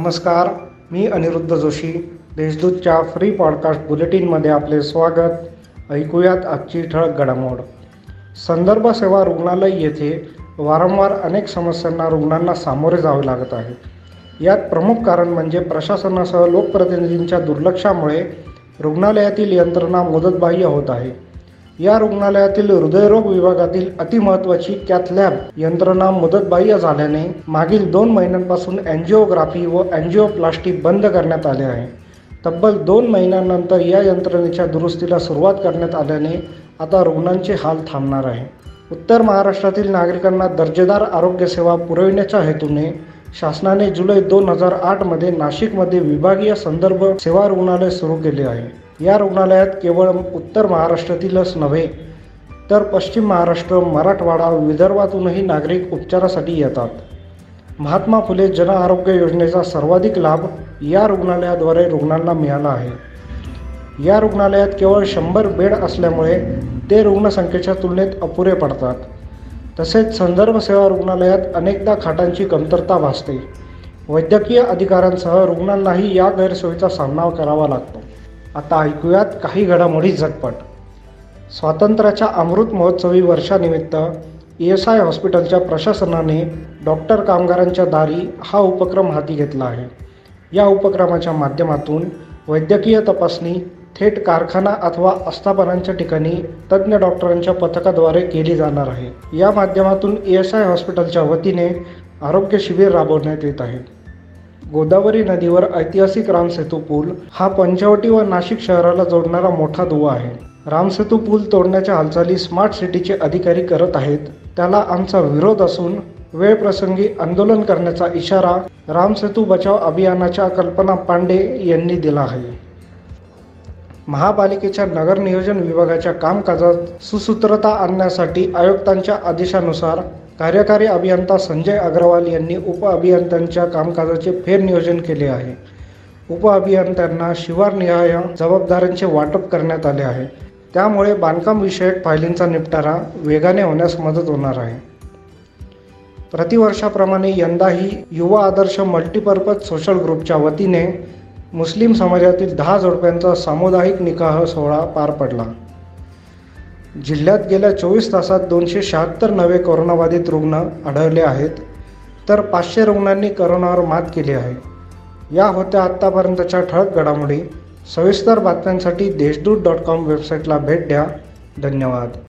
नमस्कार मी अनिरुद्ध जोशी देशदूतच्या फ्री पॉडकास्ट बुलेटिनमध्ये आपले स्वागत. ऐकूयात आजची ठळक घडामोड. संदर्भ सेवा रुग्णालय येथे वारंवार अनेक समस्यांना रुग्णांना सामोरे जावे लागत आहे. यात प्रमुख कारण म्हणजे प्रशासनासह लोकप्रतिनिधींच्या दुर्लक्षामुळे रुग्णालयातील यंत्रणा मुदतबाह्य होत आहे. या रुग्णालयातील हृदयरोग विभागातील अतिमहत्वाची कॅथलॅब यंत्रणा मुदतबाह्य झाल्याने मागील दोन महिन्यांपासून अँजिओग्राफी व अँजिओप्लास्टी बंद करण्यात आले आहे. तब्बल दोन महिन्यांनंतर या यंत्रणेच्या दुरुस्तीला सुरुवात करण्यात आल्याने आता रुग्णांचे हाल थांबणार आहे. उत्तर महाराष्ट्रातील नागरिकांना दर्जेदार आरोग्यसेवा पुरविण्याच्या हेतूने शासनाने जुलै दोन हजार आठमध्ये नाशिकमध्ये विभागीय संदर्भ सेवा रुग्णालय सुरू केले आहे. या रुग्णालयात केवळ उत्तर महाराष्ट्रातीलच नव्हे तर पश्चिम महाराष्ट्र मराठवाडा विदर्भातूनही नागरिक उपचारासाठी येतात. महात्मा फुले जन आरोग्य योजनेचा सर्वाधिक लाभ या रुग्णालयाद्वारे रुग्णांना मिळाला आहे. या रुग्णालयात केवळ शंभर बेड असल्यामुळे ते रुग्णसंख्येच्या तुलनेत अपुरे पडतात. तसेच संदर्भ सेवा रुग्णालयात अनेकदा खाटांची कमतरता भासते. वैद्यकीय अधिकाऱ्यांसह रुग्णांनाही या गैरसोयीचा सामना करावा लागतो. आता ऐकूयात काही घडामोडी झटपट. स्वातंत्र्याच्या अमृत महोत्सवी वर्षानिमित्त ई एस आय हॉस्पिटलच्या प्रशासनाने डॉक्टर कामगारांच्या दारी हा उपक्रम हाती घेतला आहे. या उपक्रमाच्या माध्यमातून वैद्यकीय तपासणी थेट कारखाना अथवा आस्थापनांच्या ठिकाणी तज्ज्ञ डॉक्टरांच्या पथकाद्वारे केली जाणार आहे. या माध्यमातून ई एस आय हॉस्पिटलच्या वतीने आरोग्य शिबिर राबवण्यात येत आहे. गोदावरी नदीवर ऐतिहासिक रामसेतू पूल हा पंचवटी व नाशिक शहराला जोडणारा मोठा दुवा आहे. रामसेतू पूल तोडण्याच्या हालचाली स्मार्ट सिटीचे अधिकारी करत आहेत. त्याला आमचा विरोध असून वेळ प्रसंगी आंदोलन करण्याचा इशारा रामसेतू बचाव अभियानाच्या कल्पना पांडे यांनी दिला आहे. महापालिकेच्या नगर नियोजन विभागाच्या कामकाजात सुसूत्रता आणण्यासाठी आयुक्तांच्या आदेशानुसार कार्यकारी अभियंता संजय अग्रवाल यांनी उपअभियंत्यांच्या कामकाजाचे फेरनियोजन केले आहे. उपअभियंत्यांना शिवारनिहाय जबाबदाऱ्यांचे वाटप करण्यात आले आहे. त्यामुळे बांधकाम विषयक फायलींचा निपटारा वेगाने होण्यास मदत होणार आहे. प्रतिवर्षाप्रमाणे यंदाही युवा आदर्श मल्टीपर्पज सोशल ग्रुपच्या वतीने मुस्लिम समाजातील दहा जोडप्यांचा सामुदायिक निकाह सोहळा पार पडला. जिल्ह्यात गेल्या चोवीस तासात दोनशे शहात्तर नवे कोरोनाबाधित रुग्ण आढळले आहेत तर पाचशे रुग्णांनी करोनावर मात केली आहे. या होत्या आत्तापर्यंतच्या ठळक घडामोडी. सविस्तर बातम्यांसाठी देशदूत डॉट कॉम वेबसाईटला भेट द्या. धन्यवाद.